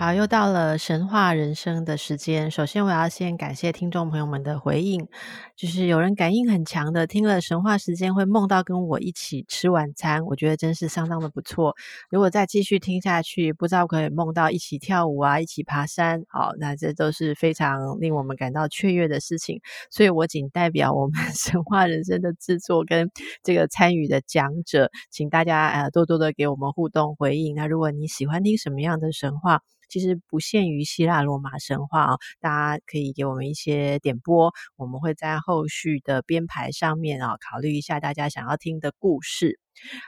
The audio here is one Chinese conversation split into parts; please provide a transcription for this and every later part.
好，又到了神话人生的时间。首先，我要先感谢听众朋友们的回应，就是有人感应很强的，听了神话时间会梦到跟我一起吃晚餐，我觉得真是相当的不错。如果再继续听下去，不知道可以梦到一起跳舞啊，一起爬山，好，那这都是非常令我们感到雀跃的事情。所以我仅代表我们 神话人生的制作跟这个参与的讲者，请大家呃多多的给我们互动回应。那如果你喜欢听什么样的神话，其实不限于希腊罗马神话哦，大家可以给我们一些点播，我们会在后续的编排上面啊，考虑一下大家想要听的故事。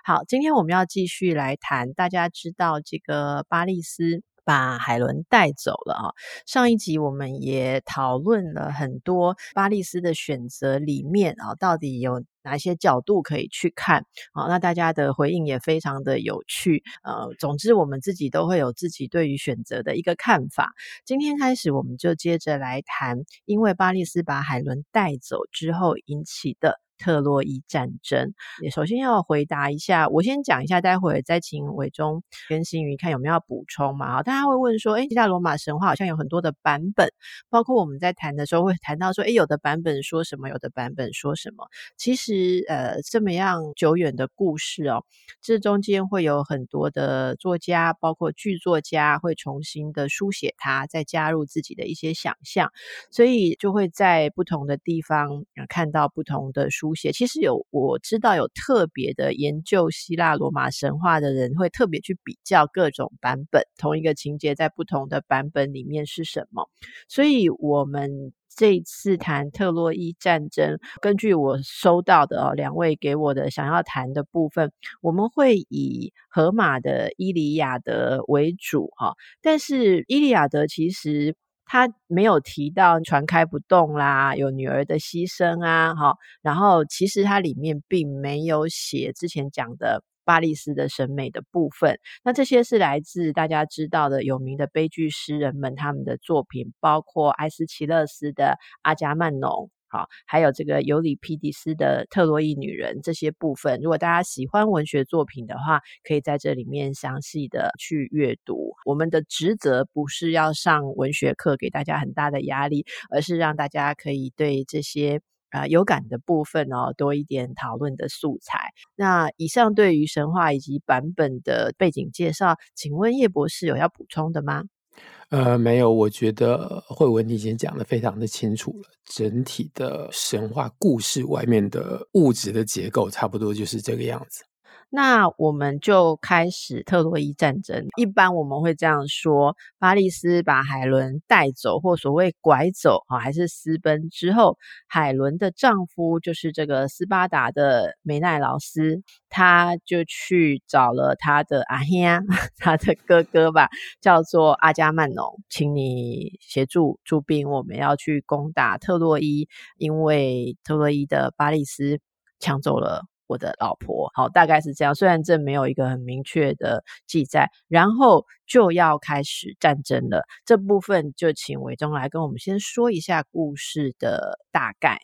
好，今天我们要继续来谈，大家知道这个巴利斯把海伦带走了啊。上一集我们也讨论了很多巴利斯的选择里面啊，到底有。哪些角度可以去看？好，那大家的回应也非常的有趣。呃，总之我们自己都会有自己对于选择的一个看法。今天开始，我们就接着来谈，因为巴利斯把海伦带走之后引起的。特洛伊战争，也首先要回答一下，我先讲一下，待会再请伟忠跟新宇看有没有要补充嘛？好，大家会问说，诶，希腊罗马神话好像有很多的版本，包括我们在谈的时候会谈到说，诶，有的版本说什么，有的版本说什么。其实，呃，这么样久远的故事哦，这中间会有很多的作家，包括剧作家会重新的书写它，再加入自己的一些想象，所以就会在不同的地方看到不同的书。书写其实有我知道有特别的研究希腊罗马神话的人会特别去比较各种版本，同一个情节在不同的版本里面是什么。所以我们这一次谈特洛伊战争，根据我收到的哦，两位给我的想要谈的部分，我们会以荷马的《伊里亚德》为主哈。但是《伊里亚德》其实。他没有提到船开不动啦，有女儿的牺牲啊，哈，然后其实它里面并没有写之前讲的巴利斯的审美的部分。那这些是来自大家知道的有名的悲剧诗人们他们的作品，包括埃斯奇勒斯的《阿加曼农》。好，还有这个尤里庇迪斯的《特洛伊女人》这些部分，如果大家喜欢文学作品的话，可以在这里面详细的去阅读。我们的职责不是要上文学课给大家很大的压力，而是让大家可以对这些啊、有感的部分哦多一点讨论的素材。那以上对于神话以及版本的背景介绍，请问叶博士有要补充的吗？呃，没有，我觉得慧文你已经讲得非常的清楚了。整体的神话故事外面的物质的结构，差不多就是这个样子。那我们就开始特洛伊战争。一般我们会这样说：巴利斯把海伦带走，或所谓拐走啊，还是私奔之后，海伦的丈夫就是这个斯巴达的梅奈劳斯，他就去找了他的阿兄，他的哥哥吧，叫做阿伽曼农，请你协助出兵，我们要去攻打特洛伊，因为特洛伊的巴利斯抢走了。我的老婆，好，大概是这样。虽然这没有一个很明确的记载，然后就要开始战争了。这部分就请伟忠来跟我们先说一下故事的大概。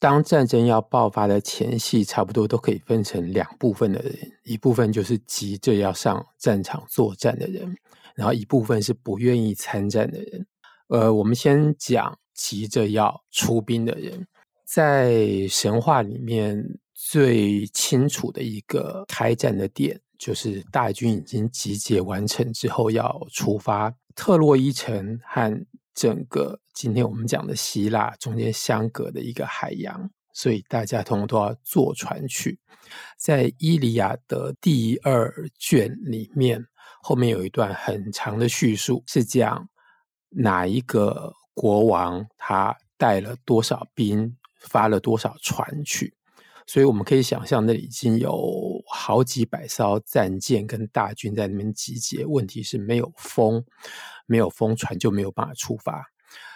当战争要爆发的前夕，差不多都可以分成两部分的人，一部分就是急着要上战场作战的人，然后一部分是不愿意参战的人。呃，我们先讲急着要出兵的人，在神话里面。最清楚的一个开战的点，就是大军已经集结完成之后要出发。特洛伊城和整个今天我们讲的希腊中间相隔的一个海洋，所以大家通通都要坐船去。在《伊利亚德》第二卷里面，后面有一段很长的叙述，是讲哪一个国王他带了多少兵，发了多少船去。所以我们可以想象，那里已经有好几百艘战舰跟大军在那边集结，问题是没有风，没有风船就没有办法出发。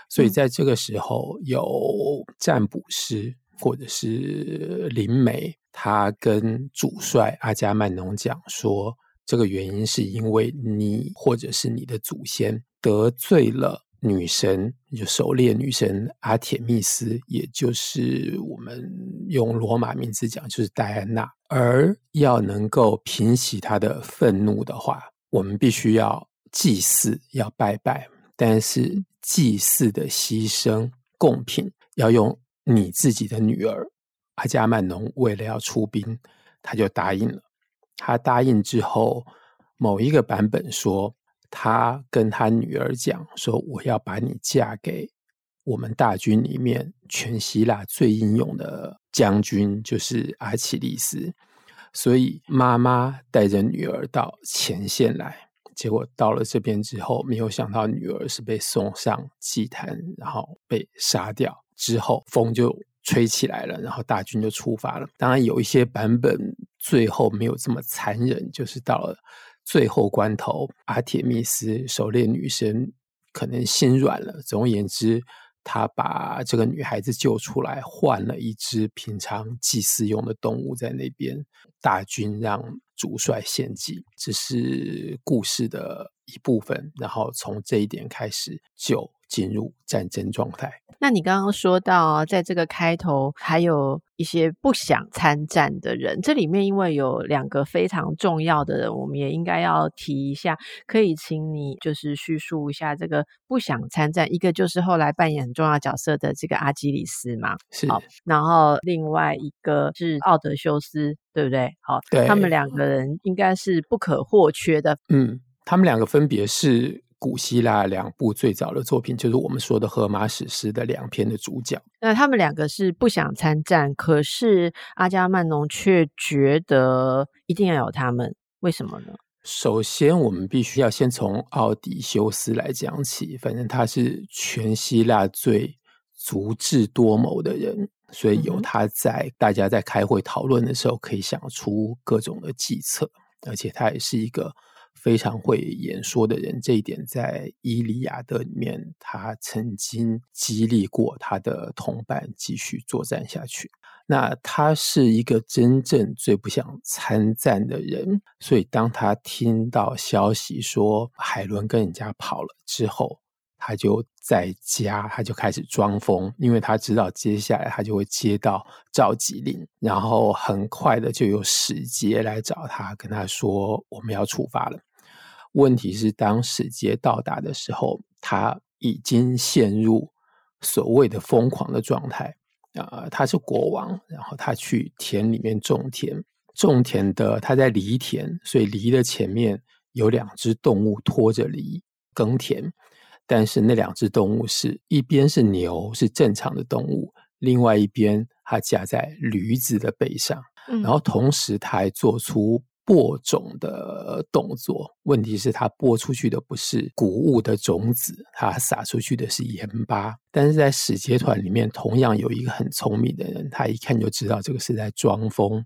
所以在这个时候，有占卜师或者是灵媒，他跟主帅阿加曼农讲说，这个原因是因为你或者是你的祖先得罪了。女神就狩猎女神阿铁密斯，也就是我们用罗马名字讲，就是戴安娜。而要能够平息她的愤怒的话，我们必须要祭祀，要拜拜。但是祭祀的牺牲贡品要用你自己的女儿阿伽曼农，为了要出兵，他就答应了。他答应之后，某一个版本说。他跟他女儿讲说：“我要把你嫁给我们大军里面全希腊最英勇的将军，就是阿奇利斯。”所以妈妈带着女儿到前线来，结果到了这边之后，没有想到女儿是被送上祭坛，然后被杀掉。之后风就吹起来了，然后大军就出发了。当然，有一些版本最后没有这么残忍，就是到了。最后关头，阿铁密斯狩猎女神可能心软了。总而言之，他把这个女孩子救出来，换了一只平常祭祀用的动物在那边。大军让主帅献祭，这是故事的一部分。然后从这一点开始，就进入战争状态。那你刚刚说到，在这个开头还有一些不想参战的人，这里面因为有两个非常重要的人，我们也应该要提一下。可以请你就是叙述一下这个不想参战，一个就是后来扮演很重要角色的这个阿基里斯嘛，是。好，然后另外一个是奥德修斯，对不对？好，对，他们两个人应该是不可或缺的。嗯，他们两个分别是。古希腊两部最早的作品，就是我们说的荷马史诗的两篇的主角。那他们两个是不想参战，可是阿伽曼农却觉得一定要有他们，为什么呢？首先，我们必须要先从奥迪修斯来讲起。反正他是全希腊最足智多谋的人，所以有他在，大家在开会讨论的时候，可以想出各种的计策。而且他也是一个。非常会演说的人，这一点在《伊利亚德》里面，他曾经激励过他的同伴继续作战下去。那他是一个真正最不想参战的人，所以当他听到消息说海伦跟人家跑了之后，他就在家，他就开始装疯，因为他知道接下来他就会接到召集令，然后很快的就有使节来找他，跟他说我们要出发了。问题是，当使节到达的时候，他已经陷入所谓的疯狂的状态啊！他是国王，然后他去田里面种田，种田的他在犁田，所以犁的前面有两只动物拖着犁耕田。但是那两只动物是一边是牛，是正常的动物，另外一边它架在驴子的背上，嗯、然后同时它还做出播种的动作。问题是它播出去的不是谷物的种子，它撒出去的是盐巴。但是在使节团里面，同样有一个很聪明的人，他一看就知道这个是在装疯，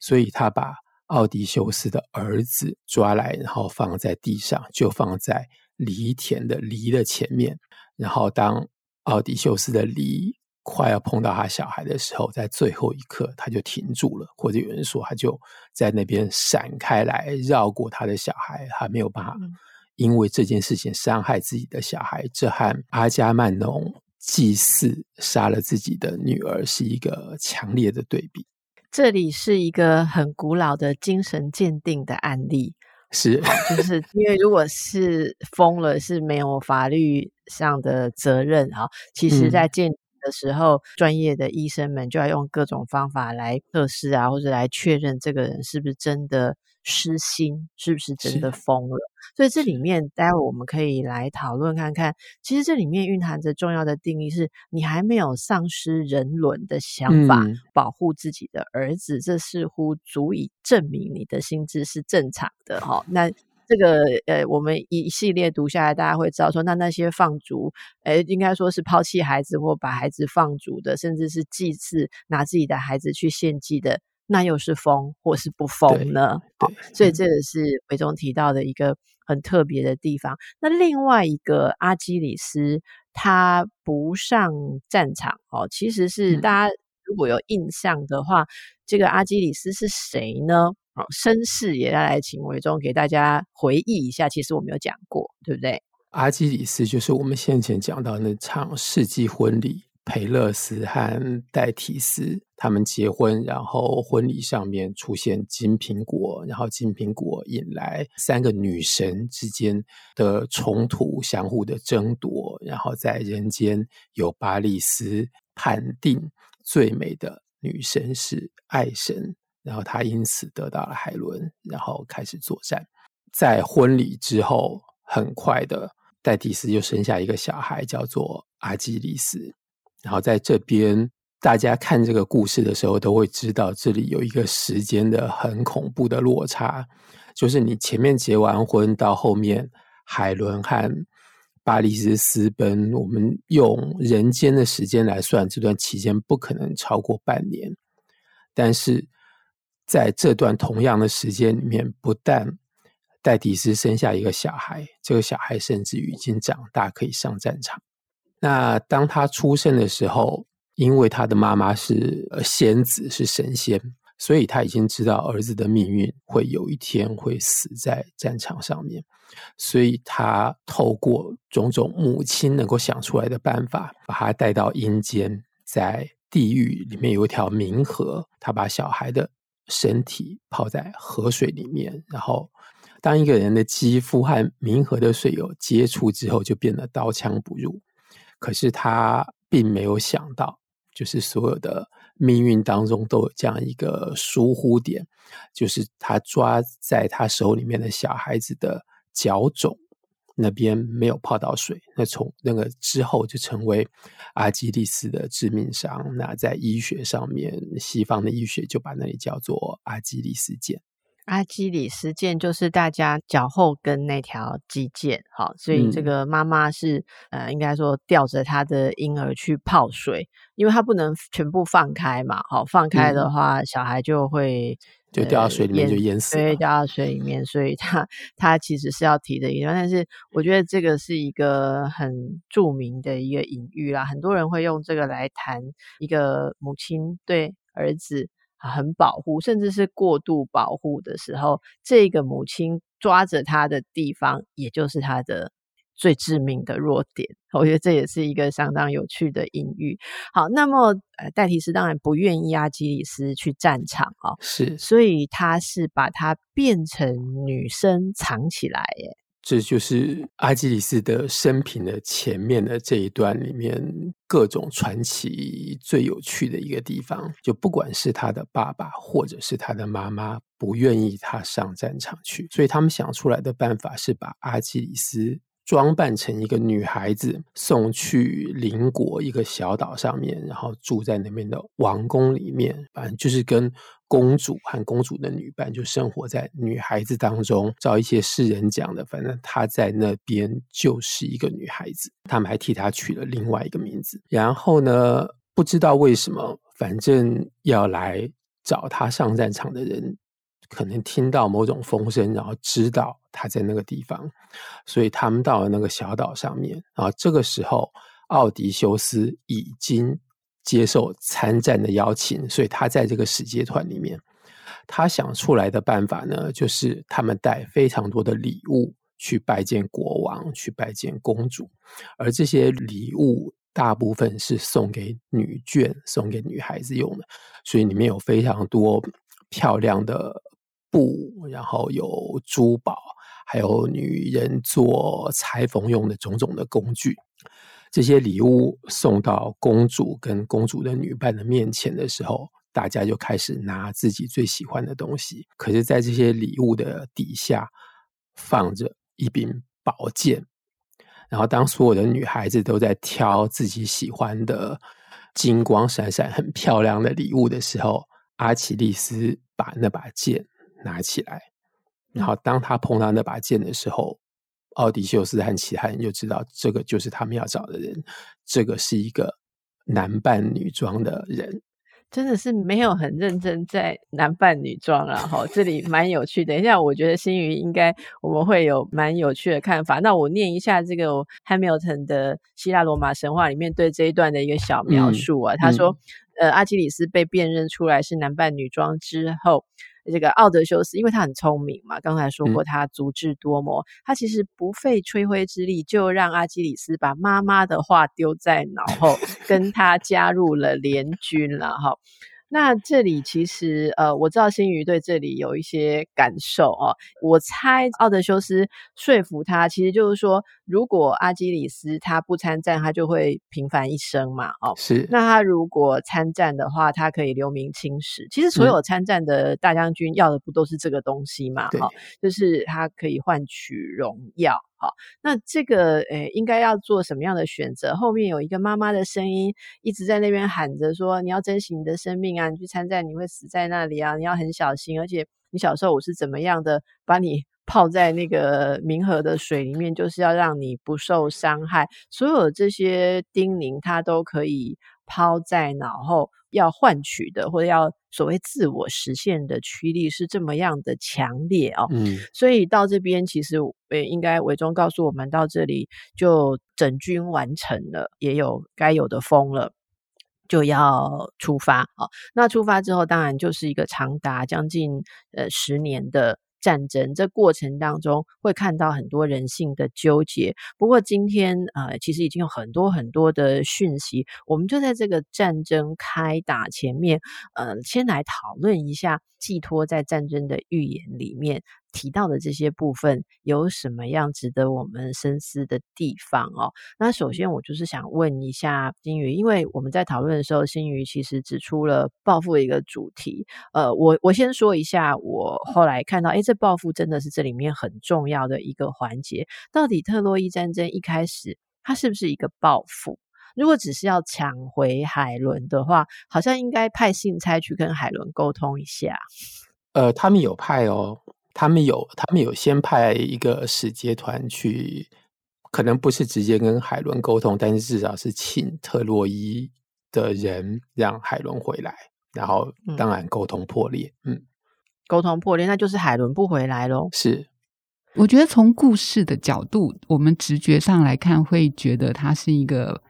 所以他把奥迪修斯的儿子抓来，然后放在地上，就放在。犁田的犁的前面，然后当奥迪修斯的犁快要碰到他小孩的时候，在最后一刻他就停住了，或者有人说他就在那边闪开来，绕过他的小孩，还没有办法因为这件事情伤害自己的小孩。这和阿伽曼农祭祀杀了自己的女儿是一个强烈的对比。这里是一个很古老的精神鉴定的案例。是，就是因为如果是疯了，是没有法律上的责任啊。其实，在建的时候，专、嗯、业的医生们就要用各种方法来测试啊，或者来确认这个人是不是真的失心，是不是真的疯了。所以这里面，待会我们可以来讨论看看。其实这里面蕴含着重要的定义是：你还没有丧失人伦的想法，嗯、保护自己的儿子，这似乎足以证明你的心智是正常的。哈，那这个呃，我们一系列读下来，大家会知道说，那那些放逐，呃，应该说是抛弃孩子或把孩子放逐的，甚至是祭祀拿自己的孩子去献祭的那又是疯或是不疯呢？对，对，所以这个是维中提到的一个很特别的地方。那另外一个阿基里斯，他不上战场哦，其实是大家如果有印象的话，嗯、这个阿基里斯是谁呢？哦，身世也要来请维中给大家回忆一下。其实我们有讲过，对不对？阿基里斯就是我们先前讲到那场世纪婚礼。培勒斯和戴提斯他们结婚，然后婚礼上面出现金苹果，然后金苹果引来三个女神之间的冲突，相互的争夺，然后在人间由巴利斯判定最美的女神是爱神，然后她因此得到了海伦，然后开始作战。在婚礼之后，很快的戴提斯就生下一个小孩，叫做阿基里斯。然后在这边，大家看这个故事的时候，都会知道这里有一个时间的很恐怖的落差，就是你前面结完婚到后面，海伦和巴黎斯私奔，我们用人间的时间来算，这段期间不可能超过半年。但是在这段同样的时间里面，不但戴提斯生下一个小孩，这个小孩甚至于已经长大，可以上战场。那当他出生的时候，因为他的妈妈是仙子，是神仙，所以他已经知道儿子的命运会有一天会死在战场上面，所以他透过种种母亲能够想出来的办法，把他带到阴间，在地狱里面有一条冥河，他把小孩的身体泡在河水里面，然后当一个人的肌肤和冥河的水有接触之后，就变得刀枪不入。可是他并没有想到，就是所有的命运当中都有这样一个疏忽点，就是他抓在他手里面的小孩子的脚肿那边没有泡到水，那从那个之后就成为阿基里斯的致命伤。那在医学上面，西方的医学就把那里叫做阿基里斯腱。阿基里斯腱就是大家脚后跟那条肌腱，好，所以这个妈妈是、嗯、呃，应该说吊着她的婴儿去泡水，因为她不能全部放开嘛，好，放开的话，嗯、小孩就会就掉到水里面就淹死掉到水里面，所以她她其实是要提的一个，但是我觉得这个是一个很著名的一个隐喻啦，很多人会用这个来谈一个母亲对儿子。很保护，甚至是过度保护的时候，这个母亲抓着他的地方，也就是他的最致命的弱点。我觉得这也是一个相当有趣的隐喻。好，那么呃，戴提斯当然不愿意阿基里斯去战场啊，是，所以他是把他变成女生藏起来耶。这就是阿基里斯的生平的前面的这一段里面各种传奇最有趣的一个地方，就不管是他的爸爸或者是他的妈妈不愿意他上战场去，所以他们想出来的办法是把阿基里斯。装扮成一个女孩子，送去邻国一个小岛上面，然后住在那边的王宫里面。反正就是跟公主和公主的女伴就生活在女孩子当中。照一些世人讲的，反正她在那边就是一个女孩子。他们还替她取了另外一个名字。然后呢，不知道为什么，反正要来找她上战场的人。可能听到某种风声，然后知道他在那个地方，所以他们到了那个小岛上面。然后这个时候，奥迪修斯已经接受参战的邀请，所以他在这个使节团里面。他想出来的办法呢，就是他们带非常多的礼物去拜见国王，去拜见公主，而这些礼物大部分是送给女眷、送给女孩子用的，所以里面有非常多漂亮的。布，然后有珠宝，还有女人做裁缝用的种种的工具。这些礼物送到公主跟公主的女伴的面前的时候，大家就开始拿自己最喜欢的东西。可是，在这些礼物的底下放着一柄宝剑。然后，当所有的女孩子都在挑自己喜欢的金光闪闪、很漂亮的礼物的时候，阿基里斯把那把剑。拿起来，然后当他碰到那把剑的时候，奥迪修斯和其他人就知道这个就是他们要找的人，这个是一个男扮女装的人。真的是没有很认真在男扮女装啊，哈，这里蛮有趣的。等一下，我觉得新宇应该我们会有蛮有趣的看法。那我念一下这个 Hamilton 的希腊罗马神话里面对这一段的一个小描述啊，嗯、他说，呃，阿基里斯被辨认出来是男扮女装之后。这个奥德修斯，因为他很聪明嘛，刚才说过他足智多谋，嗯、他其实不费吹灰之力就让阿基里斯把妈妈的话丢在脑后，跟他加入了联军了哈。那这里其实呃，我知道新宇对这里有一些感受哦。我猜奥德修斯说服他，其实就是说，如果阿基里斯他不参战，他就会平凡一生嘛。哦，是。那他如果参战的话，他可以留名青史。其实所有参战的大将军要的不都是这个东西嘛？哈、嗯，就是他可以换取荣耀。好，那这个诶，应该要做什么样的选择？后面有一个妈妈的声音一直在那边喊着说：“你要珍惜你的生命啊！你去参战，你会死在那里啊！你要很小心。而且你小时候我是怎么样的把你 泡在那个冥河的水里面，就是要让你不受伤害。所有这些叮咛，他都可以抛在脑后。”要换取的，或者要所谓自我实现的驱力是这么样的强烈哦，嗯，所以到这边其实呃，应该伟忠告诉我们，到这里就整军完成了，也有该有的风了，就要出发哦。那出发之后，当然就是一个长达将近呃十年的。战争这过程当中会看到很多人性的纠结。不过今天呃，其实已经有很多很多的讯息，我们就在这个战争开打前面，呃，先来讨论一下寄托在战争的预言里面。提到的这些部分有什么样值得我们深思的地方哦？那首先我就是想问一下新宇，因为我们在讨论的时候，新宇其实指出了报复的一个主题。呃，我我先说一下，我后来看到，诶，这报复真的是这里面很重要的一个环节。到底特洛伊战争一开始，它是不是一个报复？如果只是要抢回海伦的话，好像应该派信差去跟海伦沟通一下。呃，他们有派哦。他们有，他们有先派一个使节团去，可能不是直接跟海伦沟通，但是至少是请特洛伊的人让海伦回来，然后当然沟通破裂，嗯，嗯，沟通破裂，那就是海伦不回来喽。是，我觉得从故事的角度，我们直觉上来看，会觉得它是一个，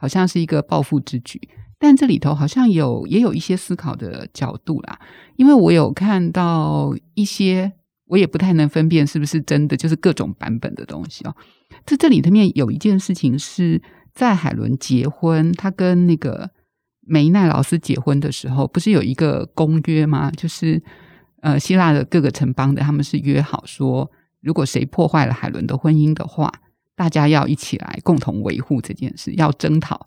好像是一个报复之举。但这里头好像有也有一些思考的角度啦，因为我有看到一些。我也不太能分辨是不是真的，就是各种版本的东西哦。这这里头面有一件事情是在海伦结婚，他跟那个梅奈劳斯结婚的时候，不是有一个公约吗？就是呃，希腊的各个城邦的他们是约好说，如果谁破坏了海伦的婚姻的话，大家要一起来共同维护这件事，要征讨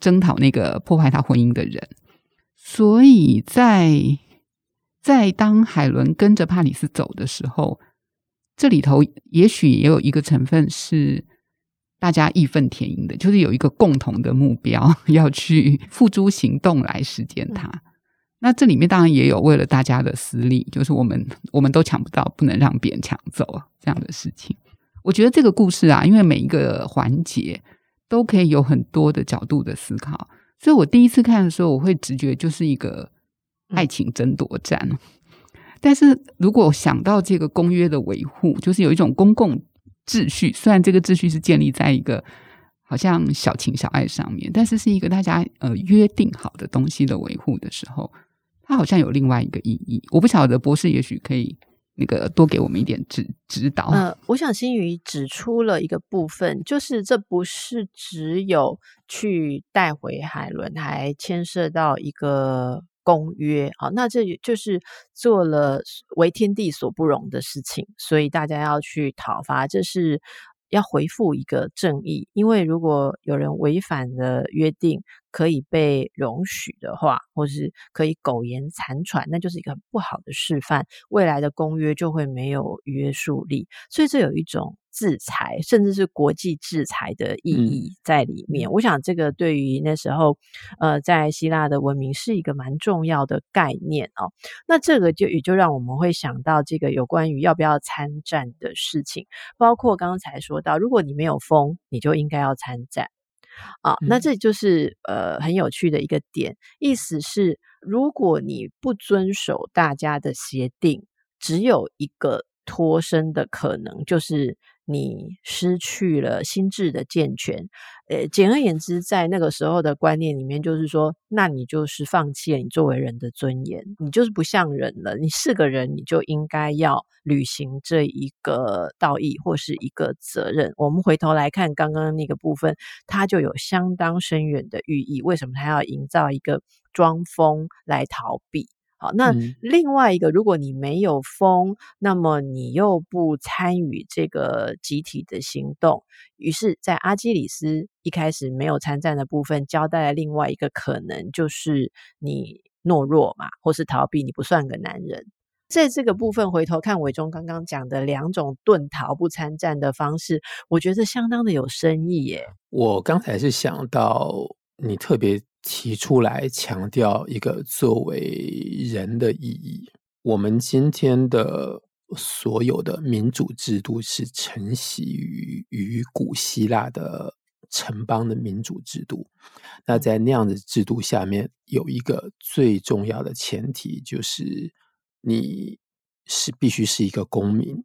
征讨那个破坏他婚姻的人。所以在在当海伦跟着帕里斯走的时候，这里头也许也有一个成分是大家义愤填膺的，就是有一个共同的目标要去付诸行动来实践它。嗯、那这里面当然也有为了大家的私利，就是我们我们都抢不到，不能让别人抢走这样的事情。我觉得这个故事啊，因为每一个环节都可以有很多的角度的思考，所以我第一次看的时候，我会直觉就是一个。爱情争夺战，但是如果想到这个公约的维护，就是有一种公共秩序，虽然这个秩序是建立在一个好像小情小爱上面，但是是一个大家呃约定好的东西的维护的时候，它好像有另外一个意义。我不晓得博士也许可以那个多给我们一点指指导。呃，我想新宇指出了一个部分，就是这不是只有去带回海伦，还牵涉到一个。公约啊，那这就是做了为天地所不容的事情，所以大家要去讨伐，这是要回复一个正义。因为如果有人违反了约定，可以被容许的话，或是可以苟延残喘，那就是一个很不好的示范，未来的公约就会没有约束力。所以这有一种。制裁，甚至是国际制裁的意义在里面。嗯、我想，这个对于那时候，呃，在希腊的文明是一个蛮重要的概念哦。那这个就也就让我们会想到这个有关于要不要参战的事情，包括刚才说到，如果你没有封，你就应该要参战。啊，那这就是呃很有趣的一个点，意思是如果你不遵守大家的协定，只有一个脱身的可能，就是。你失去了心智的健全，呃，简而言之，在那个时候的观念里面，就是说，那你就是放弃了你作为人的尊严，你就是不像人了。你是个人，你就应该要履行这一个道义或是一个责任。我们回头来看刚刚那个部分，它就有相当深远的寓意。为什么他要营造一个装疯来逃避？好，那另外一个，如果你没有风，那么你又不参与这个集体的行动，于是，在阿基里斯一开始没有参战的部分，交代了另外一个可能，就是你懦弱嘛，或是逃避，你不算个男人。在这个部分，回头看伟忠刚刚讲的两种遁逃不参战的方式，我觉得相当的有深意耶。我刚才是想到你特别。提出来强调一个作为人的意义。我们今天的所有的民主制度是承袭于于古希腊的城邦的民主制度。那在那样的制度下面，有一个最重要的前提，就是你是必须是一个公民。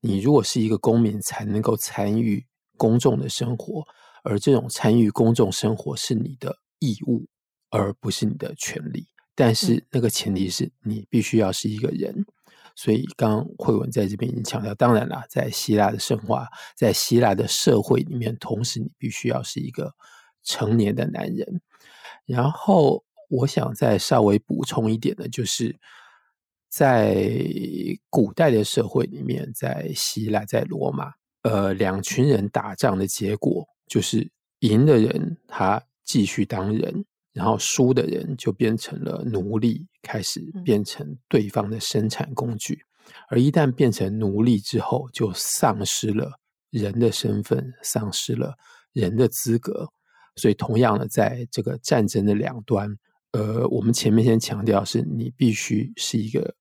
你如果是一个公民，才能够参与公众的生活，而这种参与公众生活是你的。义务，而不是你的权利。但是那个前提是你必须要是一个人。嗯、所以刚刚慧文在这边已经强调，当然啦，在希腊的神话，在希腊的社会里面，同时你必须要是一个成年的男人。然后我想再稍微补充一点的，就是在古代的社会里面，在希腊、在罗马，呃，两群人打仗的结果就是赢的人他。继续当人，然后输的人就变成了奴隶，开始变成对方的生产工具。而一旦变成奴隶之后，就丧失了人的身份，丧失了人的资格。所以，同样的，在这个战争的两端，呃，我们前面先强调是你必须是一个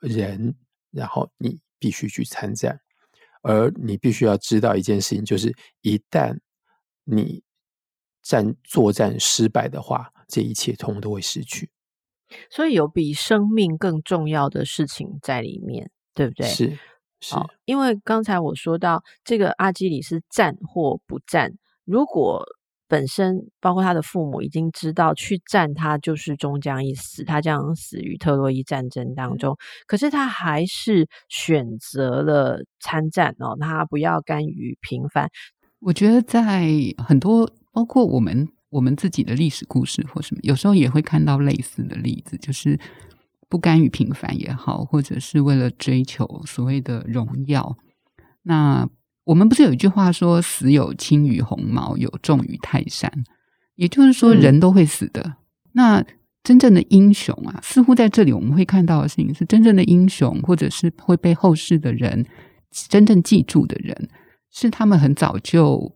人，然后你必须去参战，而你必须要知道一件事情，就是一旦你战作战失败的话，这一切通通都会失去。所以有比生命更重要的事情在里面，对不对？是是，因为刚才我说到这个阿基里斯战或不战，如果本身包括他的父母已经知道去战，他就是终将一死，他将死于特洛伊战争当中，可是他还是选择了参战哦，他不要甘于平凡。我觉得在很多。包括我们我们自己的历史故事或什么，有时候也会看到类似的例子，就是不甘于平凡也好，或者是为了追求所谓的荣耀。那我们不是有一句话说“死有轻于鸿毛，有重于泰山”，也就是说人都会死的。嗯、那真正的英雄啊，似乎在这里我们会看到的事情是，真正的英雄，或者是会被后世的人真正记住的人，是他们很早就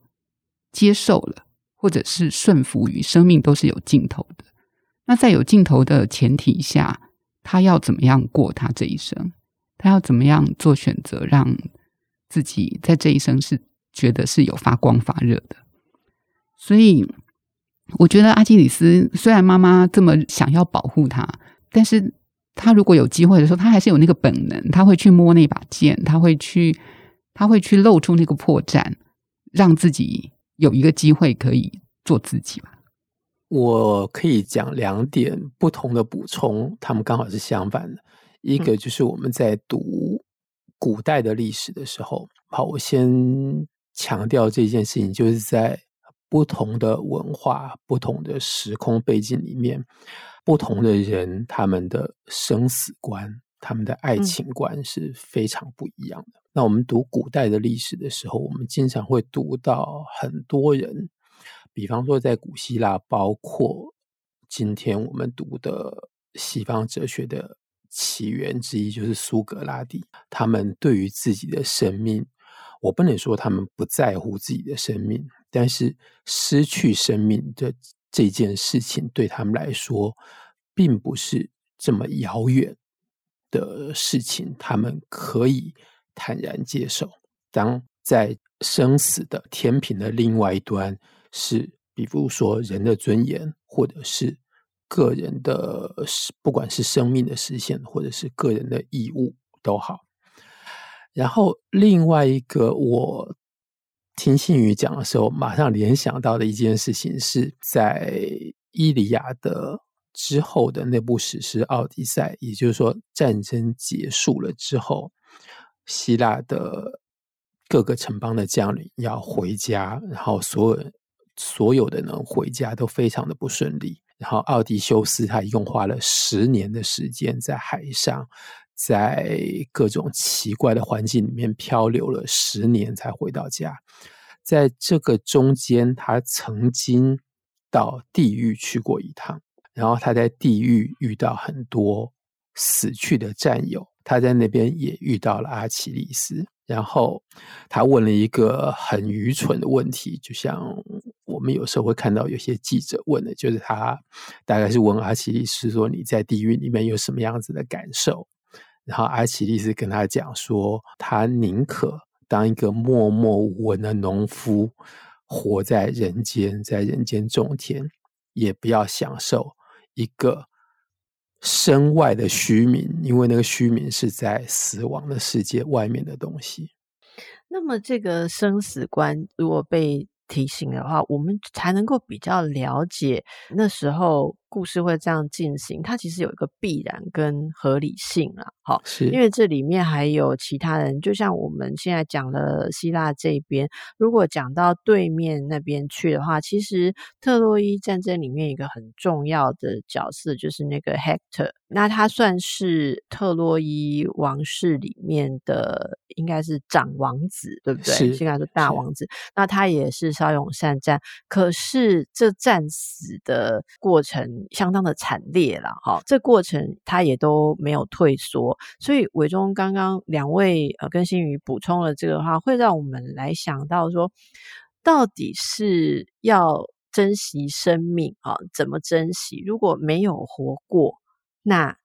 接受了。或者是顺服于生命都是有尽头的，那在有尽头的前提下，他要怎么样过他这一生？他要怎么样做选择，让自己在这一生是觉得是有发光发热的？所以，我觉得阿基里斯虽然妈妈这么想要保护他，但是他如果有机会的时候，他还是有那个本能，他会去摸那把剑，他会去，他会去露出那个破绽，让自己。有一个机会可以做自己吧。我可以讲两点不同的补充，他们刚好是相反的。一个就是我们在读古代的历史的时候，好，我先强调这件事情，就是在不同的文化、不同的时空背景里面，不同的人他们的生死观、他们的爱情观是非常不一样的。那我们读古代的历史的时候，我们经常会读到很多人，比方说在古希腊，包括今天我们读的西方哲学的起源之一，就是苏格拉底。他们对于自己的生命，我不能说他们不在乎自己的生命，但是失去生命的这件事情对他们来说，并不是这么遥远的事情，他们可以。坦然接受，当在生死的天平的另外一端是比如说人的尊严，或者是个人的，不管是生命的实现，或者是个人的义务都好。然后另外一个，我听信宇讲的时候，马上联想到的一件事情，是在《伊利亚德》之后的那部史诗《奥迪赛》，也就是说，战争结束了之后，希腊的。各个城邦的将领要回家，然后所有所有的人回家都非常的不顺利。然后奥迪修斯他一共花了十年的时间在海上，在各种奇怪的环境里面漂流了十年才回到家。在这个中间，他曾经到地狱去过一趟，然后他在地狱遇到很多死去的战友，他在那边也遇到了阿奇利斯。然后他问了一个很愚蠢的问题，就像我们有时候会看到有些记者问的，就是他大概是问阿奇利斯说：“你在地狱里面有什么样子的感受？”然后阿奇利斯跟他讲说：“他宁可当一个默默无闻的农夫，活在人间，在人间种田，也不要享受一个。”身外的虚名，因为那个虚名是在死亡的世界外面的东西。那么，这个生死观如果被提醒的话，我们才能够比较了解那时候。故事会这样进行，它其实有一个必然跟合理性啊，好，是因为这里面还有其他人，就像我们现在讲了希腊这边，如果讲到对面那边去的话，其实特洛伊战争里面一个很重要的角色就是那个 Hector，那他算是特洛伊王室里面的应该是长王子，对不对？是，应该说大王子，那他也是骁勇善战，可是这战死的过程。相当的惨烈了哈，这过程他也都没有退缩，所以伟忠刚刚两位呃跟新宇补充了这个话，会让我们来想到说，到底是要珍惜生命啊？怎么珍惜？如果没有活过，那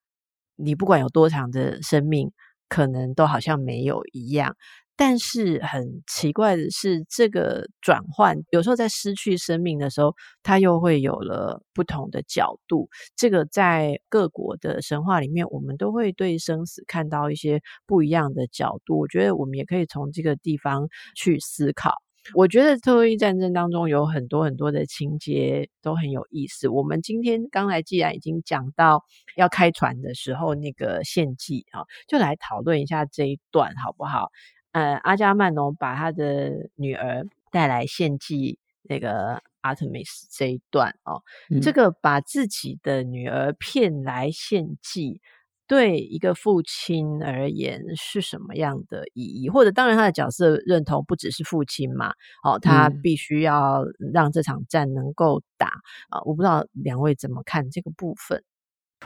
你不管有多长的生命，可能都好像没有一样。但是很奇怪的是，这个转换有时候在失去生命的时候，它又会有了不同的角度。这个在各国的神话里面，我们都会对生死看到一些不一样的角度。我觉得我们也可以从这个地方去思考。我觉得特洛伊战争当中有很多很多的情节都很有意思。我们今天刚才既然已经讲到要开船的时候那个献祭啊，就来讨论一下这一段好不好？呃，阿加曼农把他的女儿带来献祭那个阿特米斯这一段哦，嗯、这个把自己的女儿骗来献祭，对一个父亲而言是什么样的意义？或者，当然他的角色认同不只是父亲嘛，哦，他必须要让这场战能够打啊、嗯呃！我不知道两位怎么看这个部分。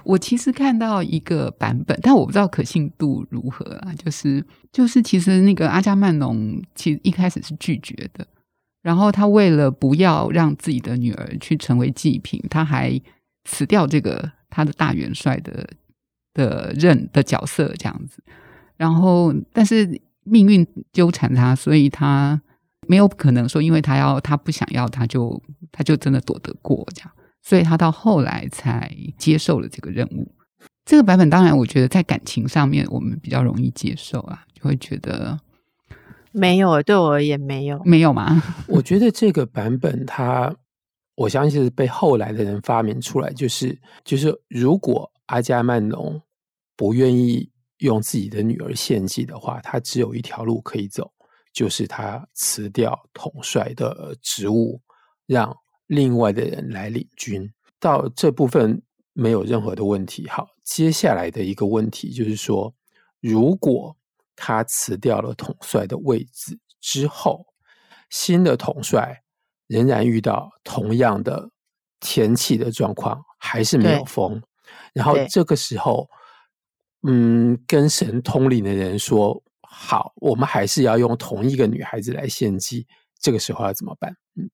我其实看到一个版本，但我不知道可信度如何啊。就是就是，其实那个阿加曼农其实一开始是拒绝的，然后他为了不要让自己的女儿去成为祭品，他还辞掉这个他的大元帅的的任的角色这样子。然后，但是命运纠缠他，所以他没有可能说，因为他要他不想要，他就他就真的躲得过这样。所以他到后来才接受了这个任务。这个版本当然，我觉得在感情上面我们比较容易接受啊，就会觉得没有，对我而言没有，没有吗？我觉得这个版本它，我相信是被后来的人发明出来，就是就是如果阿加曼农不愿意用自己的女儿献祭的话，他只有一条路可以走，就是他辞掉统帅的职务，让。另外的人来领军，到这部分没有任何的问题。好，接下来的一个问题就是说，如果他辞掉了统帅的位置之后，新的统帅仍然遇到同样的天气的状况，还是没有风，然后这个时候，嗯，跟神通灵的人说：“好，我们还是要用同一个女孩子来献祭。”这个时候要怎么办？嗯。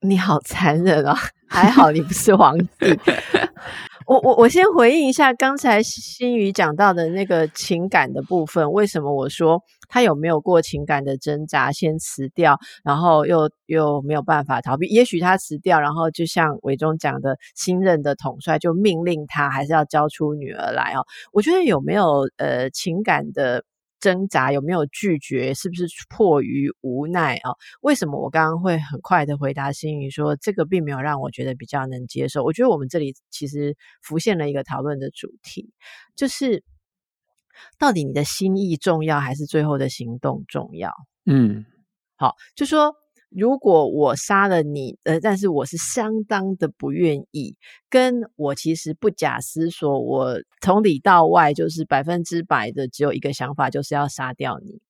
你好残忍啊！还好你不是皇帝。我我我先回应一下刚才心宇讲到的那个情感的部分，为什么我说他有没有过情感的挣扎，先辞掉，然后又又没有办法逃避？也许他辞掉，然后就像伟忠讲的，新任的统帅就命令他还是要交出女儿来哦。我觉得有没有呃情感的？挣扎有没有拒绝？是不是迫于无奈啊？为什么我刚刚会很快的回答心宇说这个并没有让我觉得比较能接受？我觉得我们这里其实浮现了一个讨论的主题，就是到底你的心意重要还是最后的行动重要？嗯，好，就说。如果我杀了你，呃，但是我是相当的不愿意，跟我其实不假思索，我从里到外就是百分之百的只有一个想法，就是要杀掉你。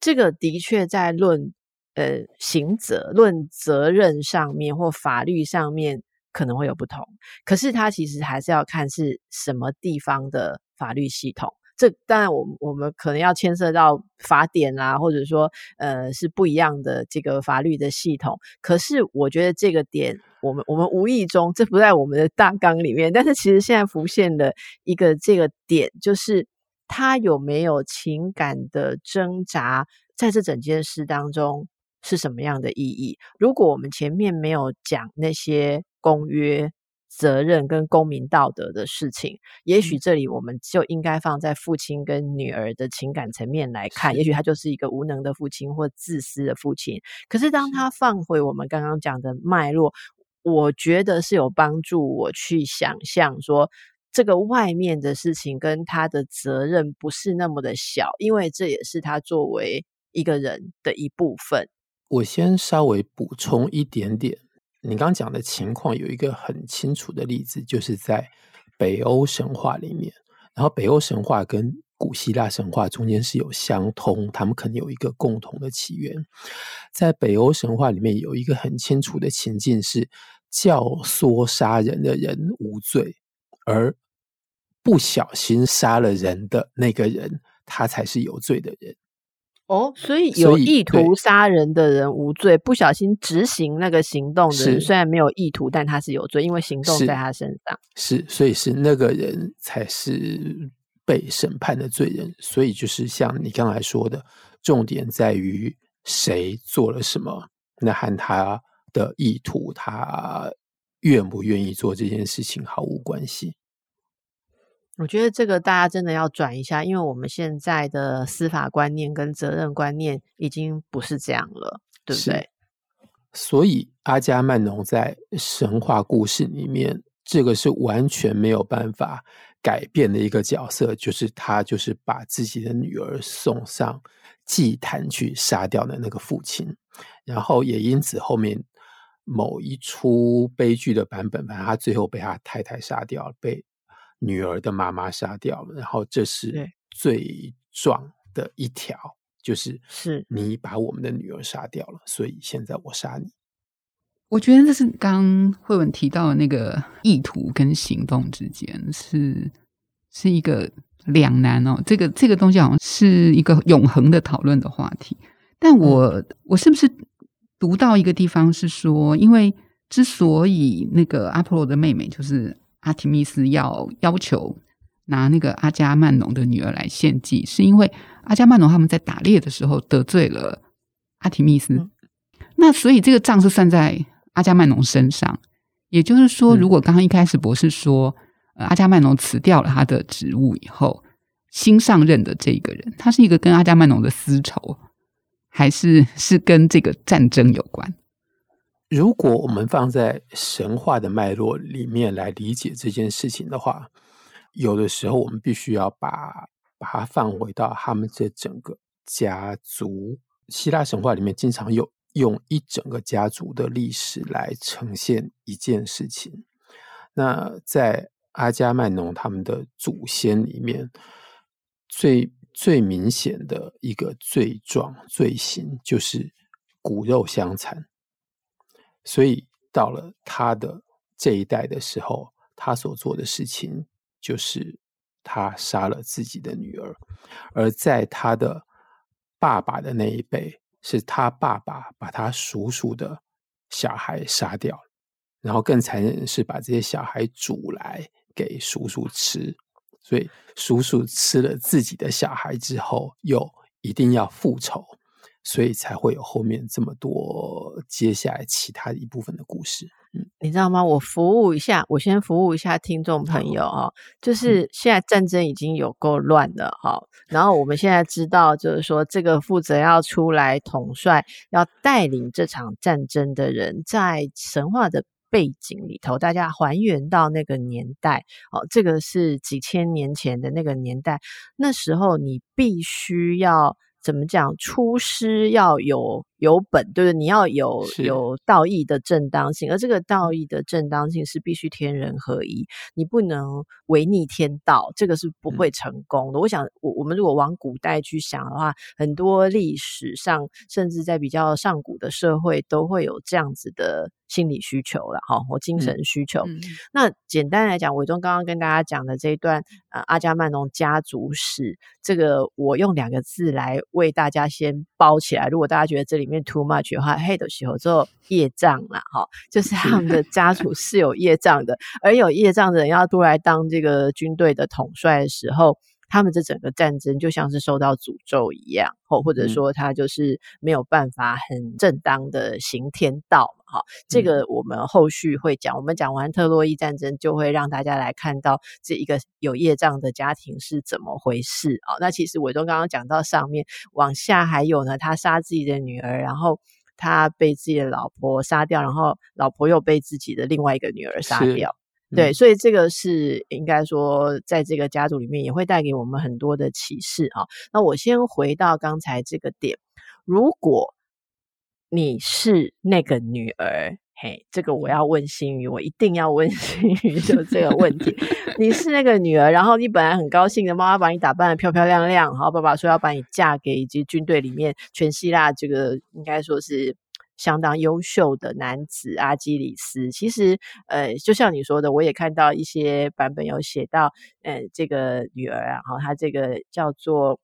这个的确在论呃刑责、论责任上面或法律上面可能会有不同，可是它其实还是要看是什么地方的法律系统。这当然，我们我们可能要牵涉到法典啊，或者说，呃，是不一样的这个法律的系统。可是，我觉得这个点，我们我们无意中，这不在我们的大纲里面。但是，其实现在浮现的一个这个点，就是他有没有情感的挣扎，在这整件事当中是什么样的意义？如果我们前面没有讲那些公约。责任跟公民道德的事情，也许这里我们就应该放在父亲跟女儿的情感层面来看。也许他就是一个无能的父亲或自私的父亲。可是当他放回我们刚刚讲的脉络，我觉得是有帮助我去想象说，这个外面的事情跟他的责任不是那么的小，因为这也是他作为一个人的一部分。我先稍微补充一点点。你刚讲的情况有一个很清楚的例子，就是在北欧神话里面。然后北欧神话跟古希腊神话中间是有相通，他们可能有一个共同的起源。在北欧神话里面有一个很清楚的情境是，教唆杀人的人无罪，而不小心杀了人的那个人，他才是有罪的人。哦，所以有意图杀人的人无罪，不小心执行那个行动的人虽然没有意图，但他是有罪，因为行动在他身上。是，是，所以是那个人才是被审判的罪人。所以就是像你刚才说的，重点在于谁做了什么，那和他的意图，他愿不愿意做这件事情毫无关系。我觉得这个大家真的要转一下，因为我们现在的司法观念跟责任观念已经不是这样了，对不对？所以阿加曼农在神话故事里面，这个是完全没有办法改变的一个角色，就是他就是把自己的女儿送上祭坛去杀掉的那个父亲，然后也因此后面某一出悲剧的版本，反正他最后被他太太杀掉了，被。女儿的妈妈杀掉了，然后这是罪状的一条，就是是你把我们的女儿杀掉了，所以现在我杀你。我觉得这是刚慧文提到的那个意图跟行动之间是是一个两难哦。这个这个东西好像是一个永恒的讨论的话题。但我、嗯、我是不是读到一个地方是说，因为之所以那个阿波罗的妹妹就是。阿提密斯要要求拿那个阿伽曼农的女儿来献祭，是因为阿伽曼农他们在打猎的时候得罪了阿提密斯。嗯、那所以这个账是算在阿伽曼农身上。也就是说，如果刚刚一开始博士说，呃、阿伽曼农辞掉了他的职务以后，新上任的这个人，他是一个跟阿伽曼农的私仇，还是是跟这个战争有关？如果我们放在神话的脉络里面来理解这件事情的话，有的时候我们必须要把把它放回到他们这整个家族。希腊神话里面经常有用一整个家族的历史来呈现一件事情。那在阿伽曼农他们的祖先里面，最最明显的一个罪状罪行就是骨肉相残。所以到了他的这一代的时候，他所做的事情就是他杀了自己的女儿；而在他的爸爸的那一辈，是他爸爸把他叔叔的小孩杀掉，然后更残忍的是把这些小孩煮来给叔叔吃，所以叔叔吃了自己的小孩之后，又一定要复仇，所以才会有后面这么多接下来其他的一部分的故事。嗯，你知道吗？我服务一下，我先服务一下听众朋友啊、哦，就是现在战争已经有够乱了哈、哦，然后我们现在知道，就是说这个负责要出来统帅、要带领这场战争的人，在神话的背景里头，大家还原到那个年代哦，这个是几千年前的那个年代，那时候你必须要怎么讲？出师要有。有本，对不对？你要有有道义的正当性，而这个道义的正当性是必须天人合一，你不能违逆天道，这个是不会成功的。嗯、我想，我我们如果往古代去想的话，很多历史上，甚至在比较上古的社会，都会有这样子的心理需求了，哈，或精神需求。嗯嗯、那简单来讲，伟忠刚刚跟大家讲的这一段，呃，阿加曼农家族史，这个我用两个字来为大家先包起来。如果大家觉得这，里面 too much 的话，嘿的时候做业障啦，哈，就是他们的家族是有业障的，而有业障的人要都来当这个军队的统帅的时候，他们这整个战争就像是受到诅咒一样，或或者说他就是没有办法很正当的行天道。好，这个我们后续会讲。我们讲完特洛伊战争，就会让大家来看到这一个有业障的家庭是怎么回事啊。那其实伟忠刚刚讲到上面，往下还有呢，他杀自己的女儿，然后他被自己的老婆杀掉，然后老婆又被自己的另外一个女儿杀掉。嗯、对，所以这个是应该说，在这个家族里面也会带给我们很多的启示啊。那我先回到刚才这个点，如果。你是那个女儿，嘿，这个我要问心宇，我一定要问 心宇就 这个问题。你是那个女儿，然后你本来很高兴的，妈妈把你打扮得漂漂亮亮，然后爸爸说要把你嫁给以及军队里面全希腊这个应该说是相当优秀的男子阿基里斯。其实，呃，就像你说的，我也看到一些版本有写到，呃，这个女儿啊，哈，她这个叫做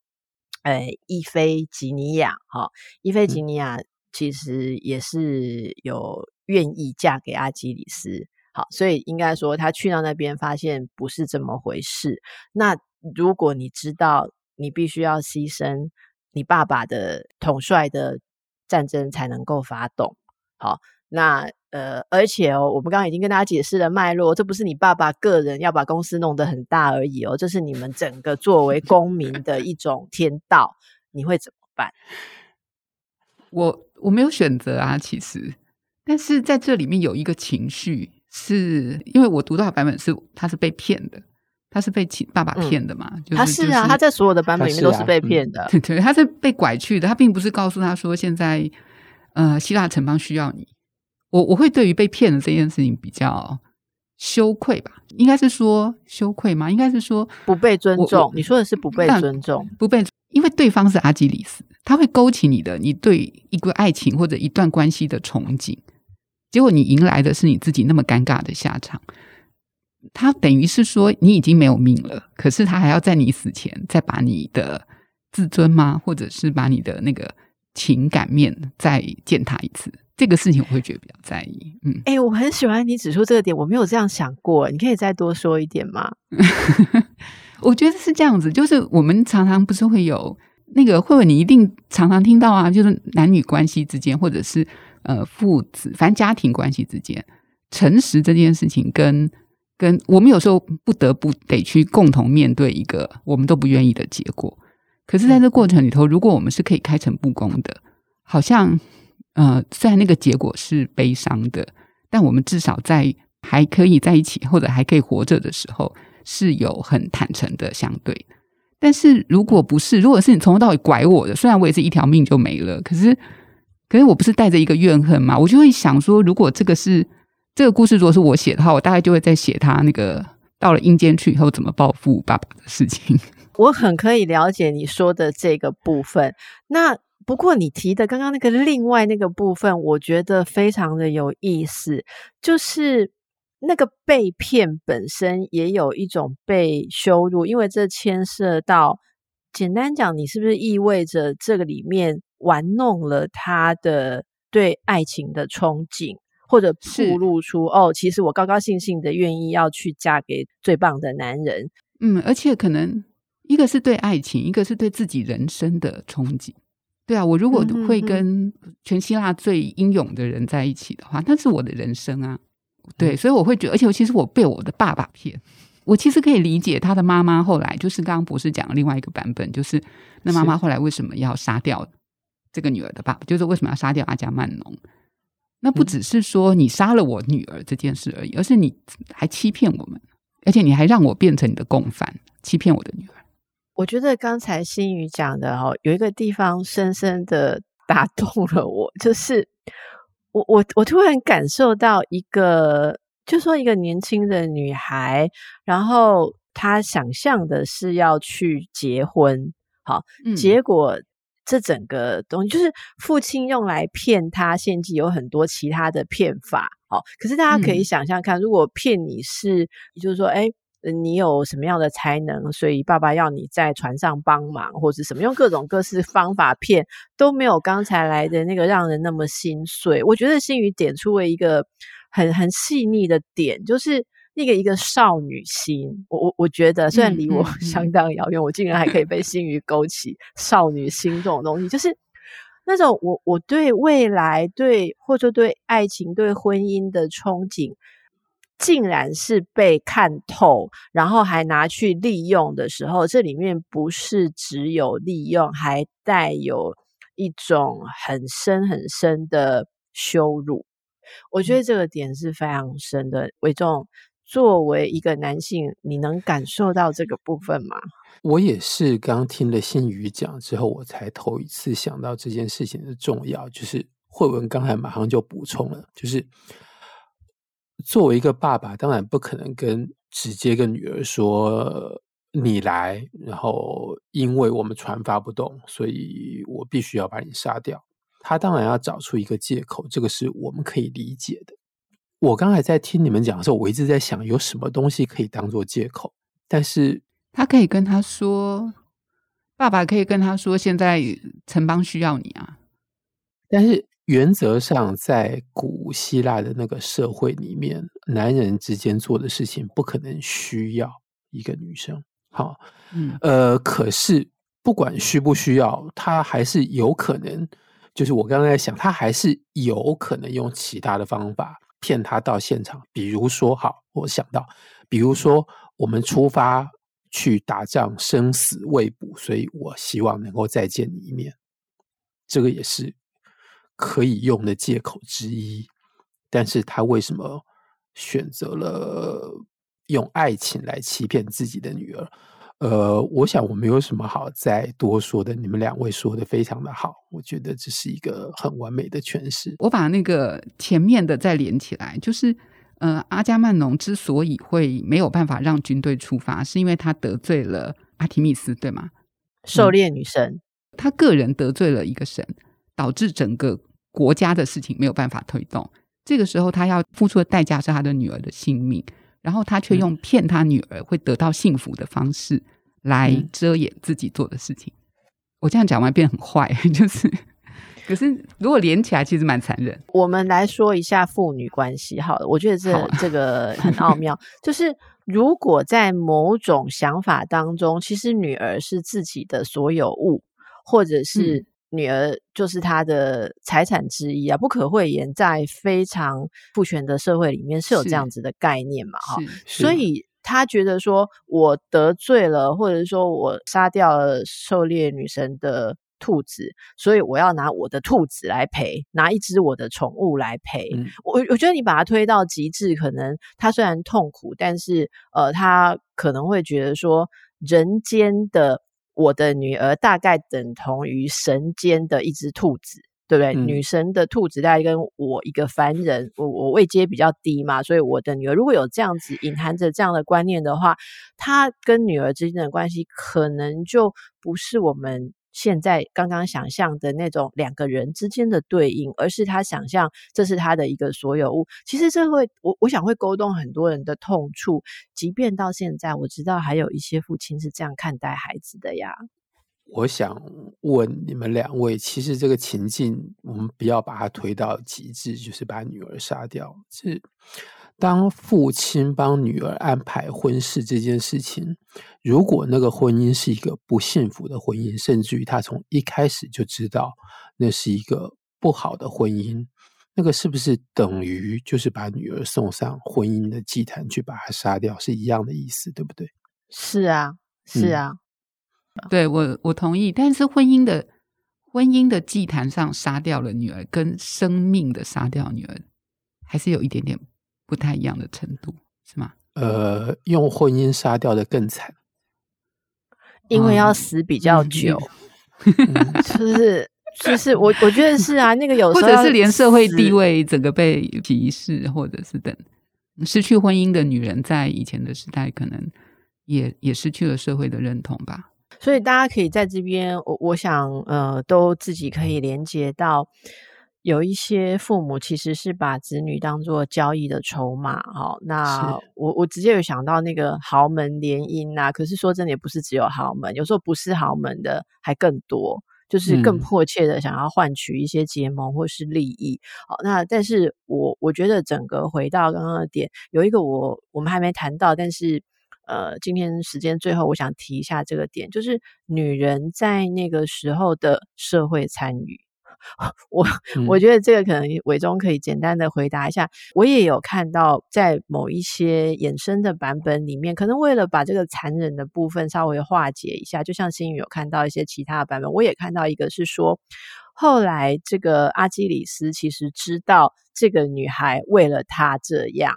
呃伊菲吉尼亚，哈，伊菲吉尼亚。嗯其实也是有愿意嫁给阿基里斯，好，所以应该说他去到那边发现不是这么回事。那如果你知道你必须要牺牲你爸爸的统帅的战争才能够发动，好，那呃，而且哦，我们刚刚已经跟大家解释了脉络，这不是你爸爸个人要把公司弄得很大而已哦，这是你们整个作为公民的一种天道，你会怎么办？我我没有选择啊，其实，但是在这里面有一个情绪，是因为我读到的版本是他是被骗的，他是被爸爸骗的嘛？嗯就是、他是啊，就是、他在所有的版本里面都是被骗的，对、啊嗯、对，他是被拐去的，他并不是告诉他说现在呃希腊城邦需要你，我我会对于被骗的这件事情比较羞愧吧？应该是说羞愧吗？应该是说不被尊重？你说的是不被尊重，不被，因为对方是阿基里斯。他会勾起你的，你对一个爱情或者一段关系的憧憬，结果你迎来的是你自己那么尴尬的下场。他等于是说你已经没有命了，可是他还要在你死前再把你的自尊吗？或者是把你的那个情感面再践踏一次？这个事情我会觉得比较在意。嗯，哎、欸，我很喜欢你指出这个点，我没有这样想过，你可以再多说一点吗？我觉得是这样子，就是我们常常不是会有。那个慧慧，你一定常常听到啊，就是男女关系之间，或者是呃父子，反正家庭关系之间，诚实这件事情跟，跟我们有时候不得不得去共同面对一个我们都不愿意的结果。可是，在这过程里头，如果我们是可以开诚布公的，好像呃，虽然那个结果是悲伤的，但我们至少在还可以在一起，或者还可以活着的时候，是有很坦诚的相对。但是如果不是，如果是你从头到尾拐我的，虽然我也是一条命就没了，可是，可是我不是带着一个怨恨嘛？我就会想说，如果这个是这个故事，如果是我写的话，我大概就会在写他那个到了阴间去以后怎么报复爸爸的事情。我很可以了解你说的这个部分。那不过你提的刚刚那个另外那个部分，我觉得非常的有意思，就是。那个被骗本身也有一种被羞辱，因为这牵涉到，简单讲，你是不是意味着这个里面玩弄了他的对爱情的憧憬，或者暴露出哦，其实我高高兴兴的愿意要去嫁给最棒的男人。嗯，而且可能一个是对爱情，一个是对自己人生的憧憬。对啊，我如果会跟全希腊最英勇的人在一起的话，那是我的人生啊。对，所以我会觉得，而且我其实我被我的爸爸骗。我其实可以理解他的妈妈后来，就是刚刚博士讲的另外一个版本，就是那妈妈后来为什么要杀掉这个女儿的爸爸，就是为什么要杀掉阿加曼农？那不只是说你杀了我女儿这件事而已，而是你还欺骗我们，而且你还让我变成你的共犯，欺骗我的女儿。我觉得刚才心宇讲的哦，有一个地方深深的打动了我，就是我我我突然感受到一个。就说一个年轻的女孩，然后她想象的是要去结婚，好，嗯、结果这整个东西就是父亲用来骗他献祭，有很多其他的骗法，好，可是大家可以想象看，嗯、如果骗你是，就是说，哎，你有什么样的才能，所以爸爸要你在船上帮忙，或者什么用各种各式方法骗，都没有刚才来的那个让人那么心碎。我觉得心宇点出了一个。很很细腻的点，就是那个一个少女心。我我我觉得，虽然离我相当遥远，嗯嗯嗯、我竟然还可以被心瑜勾起少女心这种东西，就是那种我我对未来、对或者对爱情、对婚姻的憧憬，竟然是被看透，然后还拿去利用的时候，这里面不是只有利用，还带有一种很深很深的羞辱。我觉得这个点是非常深的，伟忠，作为一个男性，你能感受到这个部分吗？我也是刚听了心瑜讲之后，我才头一次想到这件事情的重要。就是慧文刚才马上就补充了，就是作为一个爸爸，当然不可能跟直接跟女儿说你来，然后因为我们船发不动，所以我必须要把你杀掉。他当然要找出一个借口，这个是我们可以理解的。我刚才在听你们讲的时候，我一直在想有什么东西可以当做借口。但是他可以跟他说，爸爸可以跟他说，现在城邦需要你啊。但是原则上，在古希腊的那个社会里面，男人之间做的事情不可能需要一个女生。好，嗯，呃，可是不管需不需要，他还是有可能。就是我刚刚在想，他还是有可能用其他的方法骗他到现场。比如说，好，我想到，比如说我们出发去打仗，生死未卜，所以我希望能够再见你一面，这个也是可以用的借口之一。但是他为什么选择了用爱情来欺骗自己的女儿？呃，我想我没有什么好再多说的，你们两位说的非常的好，我觉得这是一个很完美的诠释。我把那个前面的再连起来，就是呃，阿加曼农之所以会没有办法让军队出发，是因为他得罪了阿提密斯，对吗？狩猎女神，嗯，他个人得罪了一个神，导致整个国家的事情没有办法推动。这个时候，他要付出的代价是他的女儿的性命。然后他却用骗他女儿会得到幸福的方式来遮掩自己做的事情。嗯、我这样讲完变很坏，就是，可是如果连起来，其实蛮残忍。我们来说一下父女关系，好了，我觉得这、啊、这个很奥妙。就是如果在某种想法当中，其实女儿是自己的所有物，或者是、嗯。女儿就是她的财产之一啊，不可讳言，在非常父权的社会里面是有这样子的概念嘛，哈，所以他觉得说我得罪了，或者说我杀掉了狩猎女神的兔子，所以我要拿我的兔子来赔，拿一只我的宠物来赔。嗯、我我觉得你把它推到极致，可能他虽然痛苦，但是呃，他可能会觉得说人间的。我的女儿大概等同于神间的一只兔子，对不对？嗯、女神的兔子大概跟我一个凡人，我我位阶比较低嘛，所以我的女儿如果有这样子隐含着这样的观念的话，她跟女儿之间的关系可能就不是我们。现在刚刚想象的那种两个人之间的对应，而是她想象这是她的一个所有物。其实这会，我我想会勾动很多人的痛处。即便到现在，我知道还有一些父亲是这样看待孩子的呀。我想问你们两位，其实这个情境，我们不要把它推到极致，就是把女儿杀掉。是当父亲帮女儿安排婚事这件事情，如果那个婚姻是一个不幸福的婚姻，甚至于他从一开始就知道那是一个不好的婚姻，那个是不是等于就是把女儿送上婚姻的祭坛去把她杀掉，是一样的意思，对不对？是啊，是啊。嗯对，我我同意，但是婚姻的婚姻的祭坛上杀掉了女儿，跟生命的杀掉女儿，还是有一点点不太一样的程度，是吗？呃，用婚姻杀掉的更惨，因为要死比较久，嗯、就是就是我我觉得是啊，那个有时候或者是连社会地位整个被歧视，或者是等失去婚姻的女人，在以前的时代，可能也也失去了社会的认同吧。所以大家可以在这边，我我想，呃，都自己可以连接到，有一些父母其实是把子女当做交易的筹码，哈。那我我直接有想到那个豪门联姻啊，可是说真的，也不是只有豪门，有时候不是豪门的还更多，就是更迫切的想要换取一些结盟或是利益。好，那但是我我觉得整个回到刚刚的点，有一个我我们还没谈到，但是。呃，今天时间最后，我想提一下这个点，就是女人在那个时候的社会参与。我、嗯、我觉得这个可能伟忠可以简单的回答一下。我也有看到，在某一些衍生的版本里面，可能为了把这个残忍的部分稍微化解一下，就像星宇有看到一些其他的版本，我也看到一个是说，后来这个阿基里斯其实知道这个女孩为了他这样，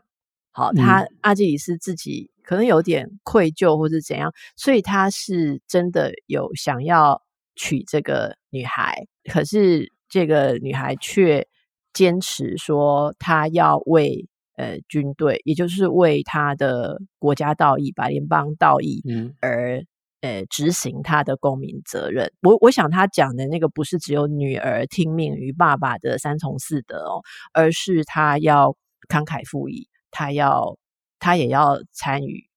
好，他、嗯、阿基里斯自己。可能有点愧疚或者怎样，所以他是真的有想要娶这个女孩，可是这个女孩却坚持说她要为呃军队，也就是为她的国家道义白，联邦道义，嗯，而呃执行她的公民责任。我我想他讲的那个不是只有女儿听命于爸爸的三从四德哦，而是他要慷慨赴义，他要。他也要参与，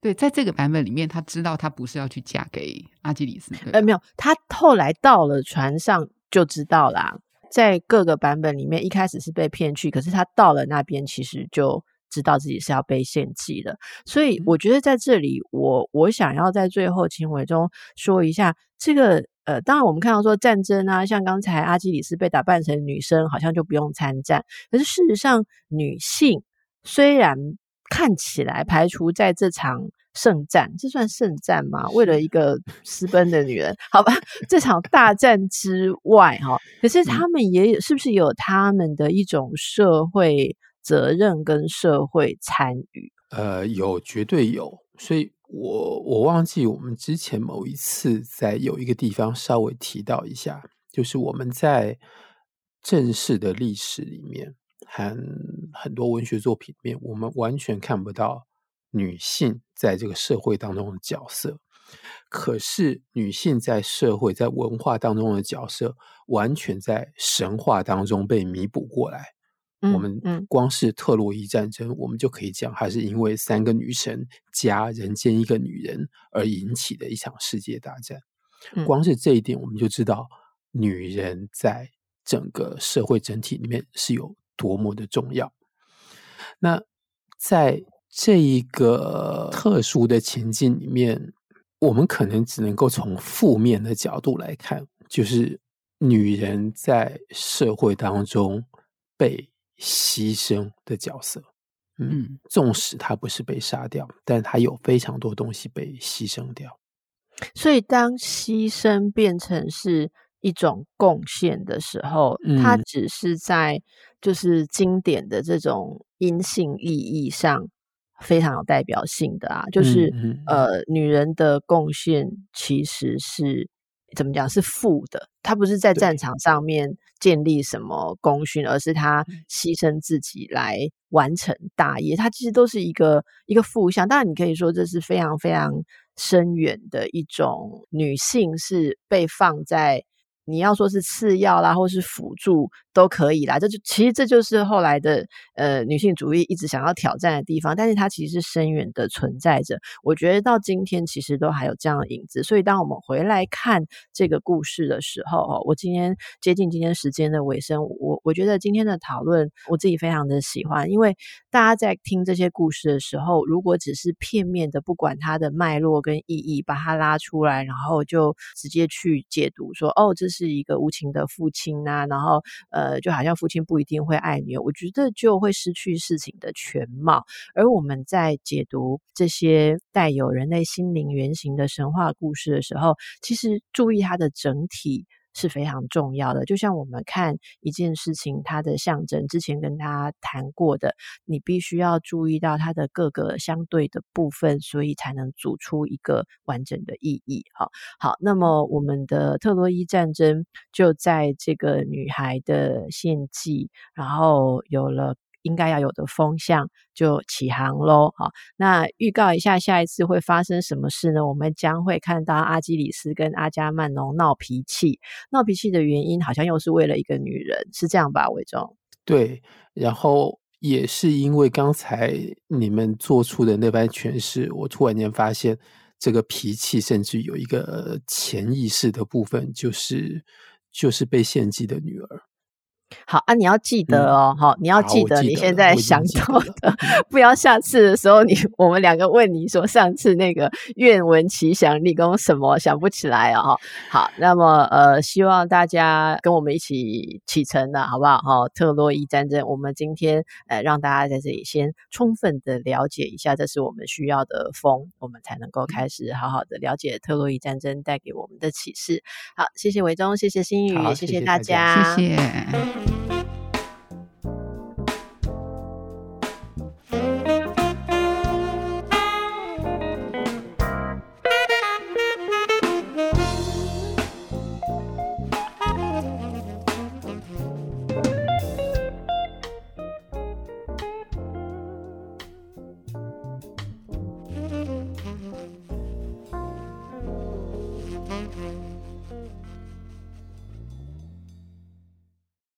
对，在这个版本里面，他知道他不是要去嫁给阿基里斯，呃，没有，他后来到了船上就知道啦。在各个版本里面，一开始是被骗去，可是他到了那边，其实就知道自己是要被献祭的。所以，我觉得在这里，我我想要在最后请伟忠说一下这个。呃，当然，我们看到说战争啊，像刚才阿基里斯被打扮成女生，好像就不用参战。可是事实上，女性虽然看起来排除在这场圣战，这算圣战吗？为了一个私奔的女人，好吧，这场大战之外，哈，可是他们也有，是不是有他们的一种社会责任跟社会参与？呃，有，绝对有。所以我我忘记我们之前某一次在有一个地方稍微提到一下，就是我们在正式的历史里面。和很多文学作品里面，我们完全看不到女性在这个社会当中的角色。可是，女性在社会、在文化当中的角色，完全在神话当中被弥补过来。嗯、我们光是特洛伊战争，我们就可以讲，还是因为三个女神加人间一个女人而引起的一场世界大战。嗯、光是这一点，我们就知道女人在整个社会整体里面是有。多么的重要！那在这一个特殊的情境里面，我们可能只能够从负面的角度来看，就是女人在社会当中被牺牲的角色。嗯，纵使她不是被杀掉，但她有非常多东西被牺牲掉。所以，当牺牲变成是一种贡献的时候，它只是在就是经典的这种阴性意义上非常有代表性的啊，就是呃，女人的贡献其实是怎么讲？是负的，她不是在战场上面建立什么功勋，而是她牺牲自己来完成大业，它其实都是一个一个负向。当然，你可以说这是非常非常深远的一种女性是被放在。你要说是次要啦，或是辅助都可以啦。这就其实这就是后来的呃女性主义一直想要挑战的地方，但是它其实是深远的存在着。我觉得到今天其实都还有这样的影子。所以当我们回来看这个故事的时候，哦我今天接近今天时间的尾声，我我觉得今天的讨论我自己非常的喜欢，因为大家在听这些故事的时候，如果只是片面的不管它的脉络跟意义，把它拉出来，然后就直接去解读说，哦，这是一个无情的父亲呐、啊，然后呃，呃就好像父亲不一定会爱你，我觉得就会失去事情的全貌。而我们在解读这些带有人类心灵原型的神话故事的时候，其实注意它的整体。是非常重要的，就像我们看一件事情，它的象征，之前跟他谈过的，你必须要注意到它的各个相对的部分，所以才能组出一个完整的意义。好，好，那么我们的特洛伊战争就在这个女孩的献祭，然后有了。应该要有的风向就起航喽，好，那预告一下下一次会发生什么事呢？我们将会看到阿基里斯跟阿伽曼农闹脾气，闹脾气的原因好像又是为了一个女人，是这样吧？伟忠？对，然后也是因为刚才你们做出的那番诠释，我突然间发现这个脾气甚至有一个潜意识的部分，就是就是被献祭的女儿。好啊，你要记得哦，好、嗯，你要记得，你现在想到的，不要下次的时候你我们两个问你说上次那个愿闻其详，立功什么想不起来啊？哈，好，那么呃，希望大家跟我们一起启程了，好不好？哈，特洛伊战争，我们今天呃让大家在这里先充分的了解一下，这是我们需要的风，我们才能够开始好好的了解特洛伊战争带给我们的启示。好，谢谢伟忠，谢谢心宇，谢谢大家。谢谢 Thank you.